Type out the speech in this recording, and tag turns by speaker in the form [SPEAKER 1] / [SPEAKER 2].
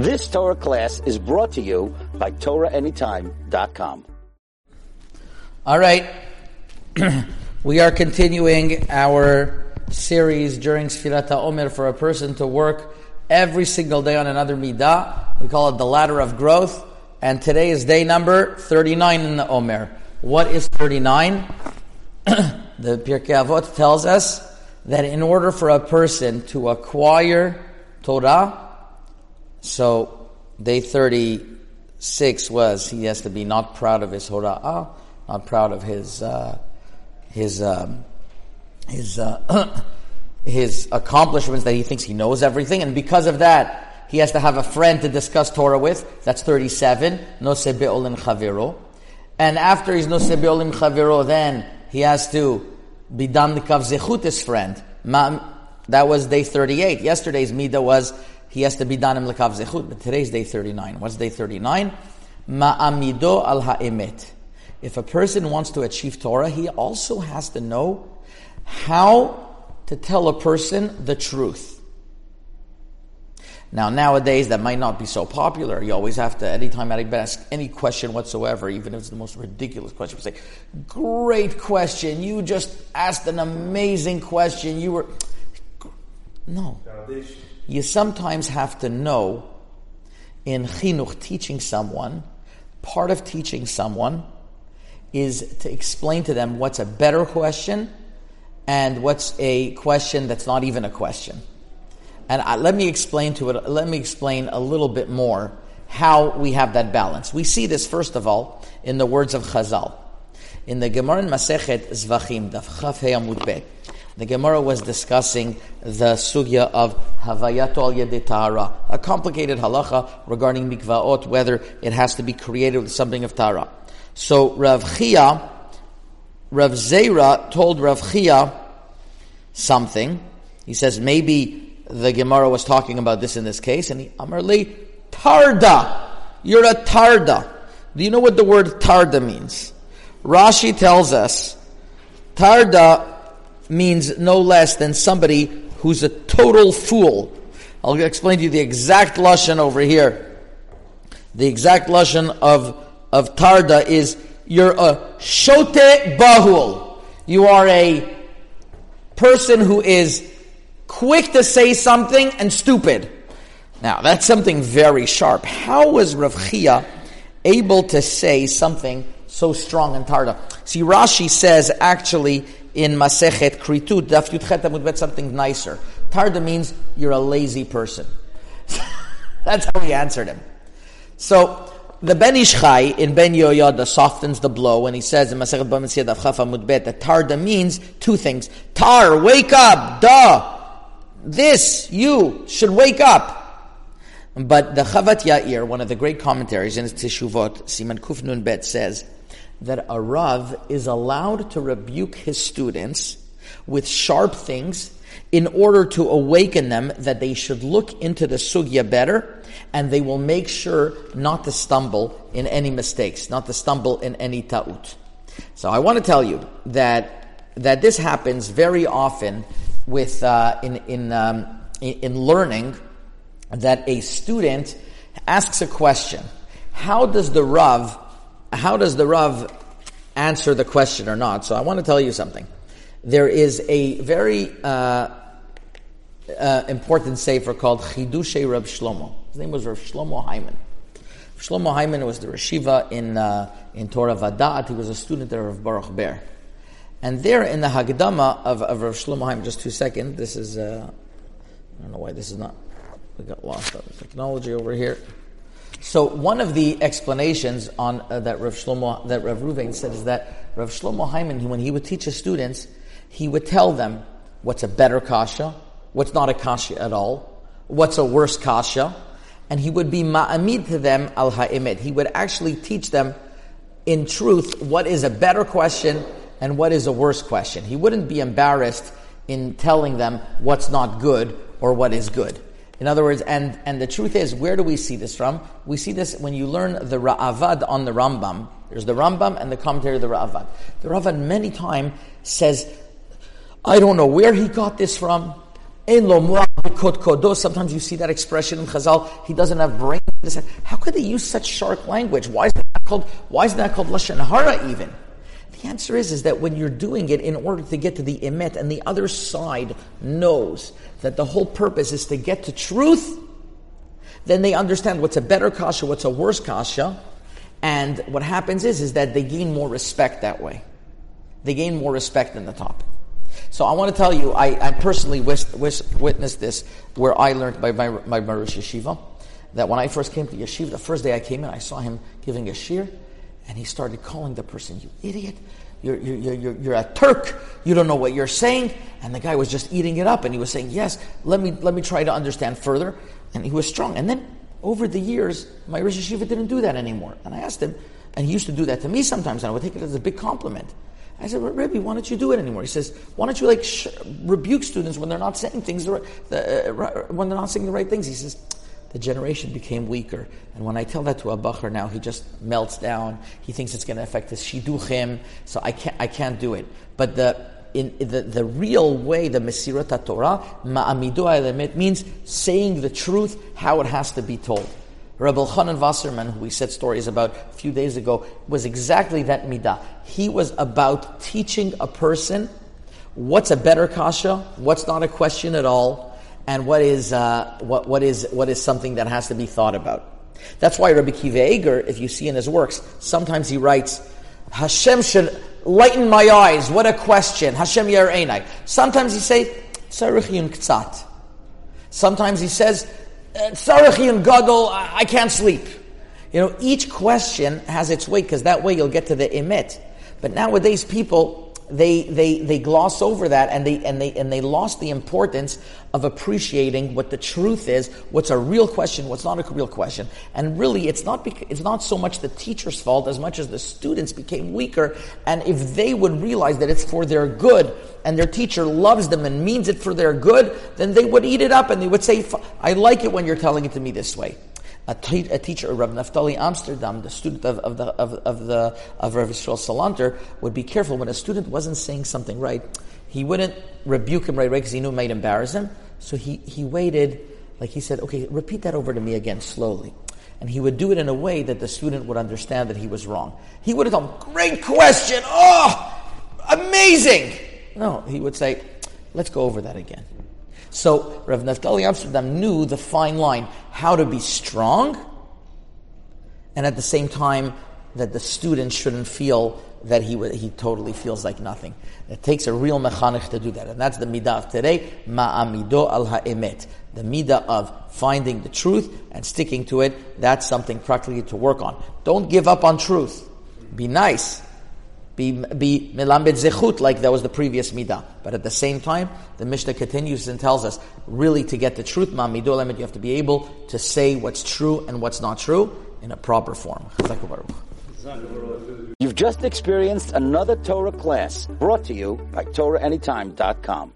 [SPEAKER 1] This Torah class is brought to you by TorahAnytime.com.
[SPEAKER 2] All right. we are continuing our series during Sfirat Omer for a person to work every single day on another midah. We call it the ladder of growth. And today is day number 39 in the Omer. What is 39? the Pirkei Avot tells us that in order for a person to acquire Torah, so day 36 was he has to be not proud of his hora'ah, not proud of his uh, his um, his uh, his accomplishments that he thinks he knows everything, and because of that, he has to have a friend to discuss Torah with. That's 37. No be'olim chaviro. And after he's no be'olim chaviro, then he has to be done the kav zechut his friend. That was day 38. Yesterday's midah was he has to be done in lekav zechut, but today's day 39. What's day 39? Ma'amido al ha'emet. If a person wants to achieve Torah, he also has to know how to tell a person the truth. Now, nowadays, that might not be so popular. You always have to, anytime I ask any question whatsoever, even if it's the most ridiculous question, say, Great question. You just asked an amazing question. You were. No. You sometimes have to know in chinuch, teaching someone, part of teaching someone is to explain to them what's a better question and what's a question that's not even a question. And I, let me explain to it. Let me explain a little bit more how we have that balance. We see this first of all in the words of Chazal. In the Gemara in Masechet Zvachim, Daf Chaf Amud Bet, the Gemara was discussing the sugya of Havayat al Yedetara, a complicated halacha regarding mikvaot, whether it has to be created with something of Tara. So Rav Chia, Rav Zera told Rav Chia something. He says maybe the Gemara was talking about this in this case, and he Amarli Tarda. You're a Tarda. Do you know what the word Tarda means? Rashi tells us Tarda means no less than somebody who's a total fool. I'll explain to you the exact lashon over here. The exact lashon of of Tarda is you're a shote bahul. You are a person who is quick to say something and stupid. Now, that's something very sharp. How was Rav Chia able to say something so strong and tarda? See, Rashi says actually in Masechet Kritut, Daf Yudchet Amud something nicer. Tarda means you're a lazy person. that's how he answered him. So, the Ben Ish Chai in Ben Yehoyada softens the blow when he says in Masechet Bamesiyad Avchaf Amud Bet that Tarda means two things. Tar, wake up, duh this, you, should wake up. But the Chavat Yair, one of the great commentaries in his Teshuvot, Siman Kufnun Bet, says that a Rav is allowed to rebuke his students with sharp things in order to awaken them that they should look into the sugya better and they will make sure not to stumble in any mistakes, not to stumble in any ta'ut. So I want to tell you that, that this happens very often with uh, in in, um, in learning that a student asks a question. How does the Rav how does the Rav answer the question or not? So I want to tell you something. There is a very uh, uh, important sefer called Chidushay Rav Shlomo. His name was Rav Shlomo Heiman. Shlomo Heiman was the Rashiva in uh, in Torah Vodaath. He was a student there of Baruch Ber. And there in the Hagdama of, of Rav Shlomo Haim, just two seconds, this is, uh, I don't know why this is not, we got lost technology over here. So one of the explanations on uh, that Rav Shlomo, that Rav Ruvain said is that Rav Shlomo Heiman, when he would teach his students, he would tell them what's a better kasha, what's not a kasha at all, what's a worse kasha, and he would be ma'amid to them al ha'emet. He would actually teach them in truth what is a better question and what is a worse question. He wouldn't be embarrassed in telling them what's not good or what is good. In other words, and, and the truth is, where do we see this from? We see this when you learn the Ra'avad on the Rambam. There's the Rambam and the commentary of the Ra'avad. The Ra'avad many times says, I don't know where he got this from. Sometimes you see that expression in Chazal. He doesn't have brain. How could they use such sharp language? Why is that called? Why is that called lashon hara even? The answer is, is that when you're doing it in order to get to the emet, and the other side knows that the whole purpose is to get to truth, then they understand what's a better kasha, what's a worse kasha, and what happens is, is that they gain more respect that way. They gain more respect in the topic. So I want to tell you, I, I personally wish, wish, witnessed this where I learned by my, my Marush Yeshiva that when I first came to Yeshiva, the first day I came in, I saw him giving a shiur, and he started calling the person, you idiot, you're, you're, you're, you're a Turk, you don't know what you're saying. And the guy was just eating it up, and he was saying, yes, let me, let me try to understand further. And he was strong. And then over the years, my Rosh Yeshiva didn't do that anymore. And I asked him, and he used to do that to me sometimes, and I would take it as a big compliment. I said, Rebbe, why don't you do it anymore? He says, why don't you like sh- rebuke students when they're not saying things, the, uh, when they're not saying the right things? He says, the generation became weaker. And when I tell that to a bacher now, he just melts down. He thinks it's going to affect his shiduchim, so I can't, I can't do it. But the, in, the, the real way, the Mesirat Torah, ma'amidu elemet, means saying the truth, how it has to be told. Rabbi Elchanan Wasserman, who we said stories about a few days ago, was exactly that midah. He was about teaching a person what's a better kasha, what's not a question at all, and what is, uh, what, what, is, what is something that has to be thought about. That's why Rabbi Akiva Eiger, if you see in his works, sometimes he writes, Hashem should lighten my eyes. What a question. Hashem Yar'enai. Sometimes he say, Tzarich Ktsat. Sometimes he says, Tzarech Gadol, I can't sleep. You know, each question has its weight because that way you'll get to the emet. But nowadays people, they, they, they gloss over that and they, and, they, and they lost the importance of appreciating what the truth is, what's a real question, what's not a real question. And really, it's not, it's not so much the teacher's fault as much as the students became weaker. And if they would realize that it's for their good and their teacher loves them and means it for their good, then they would eat it up and they would say, I like it when you're telling it to me this way a, a teacher, Rav Naftali Amsterdam, the student of, of the of, of the of Rav Yisrael Salanter, would be careful when a student wasn't saying something right. He wouldn't rebuke him right away because he knew it might embarrass him. So he, he waited, like he said, okay, repeat that over to me again slowly. And he would do it in a way that the student would understand that he was wrong. He would have done, great question, oh, amazing. No, he would say, let's go over that again. So Rav Naftali Amsterdam knew the fine line, how to be strong, and at the same time that the student shouldn't feel that he, he totally feels like nothing. It takes a real mechanich to do that. And that's the midah of today, ma'amido al ha'emet. The midah of finding the truth and sticking to it, that's something practically to work on. Don't give up on truth. Be nice be be melambed zechut like that was the previous midah. But at the same time, the Mishnah continues and tells us really to get the truth, mamidu you have to be able to say what's true and what's not true in a proper form.
[SPEAKER 1] You've just experienced another Torah class brought to you by TorahAnytime.com.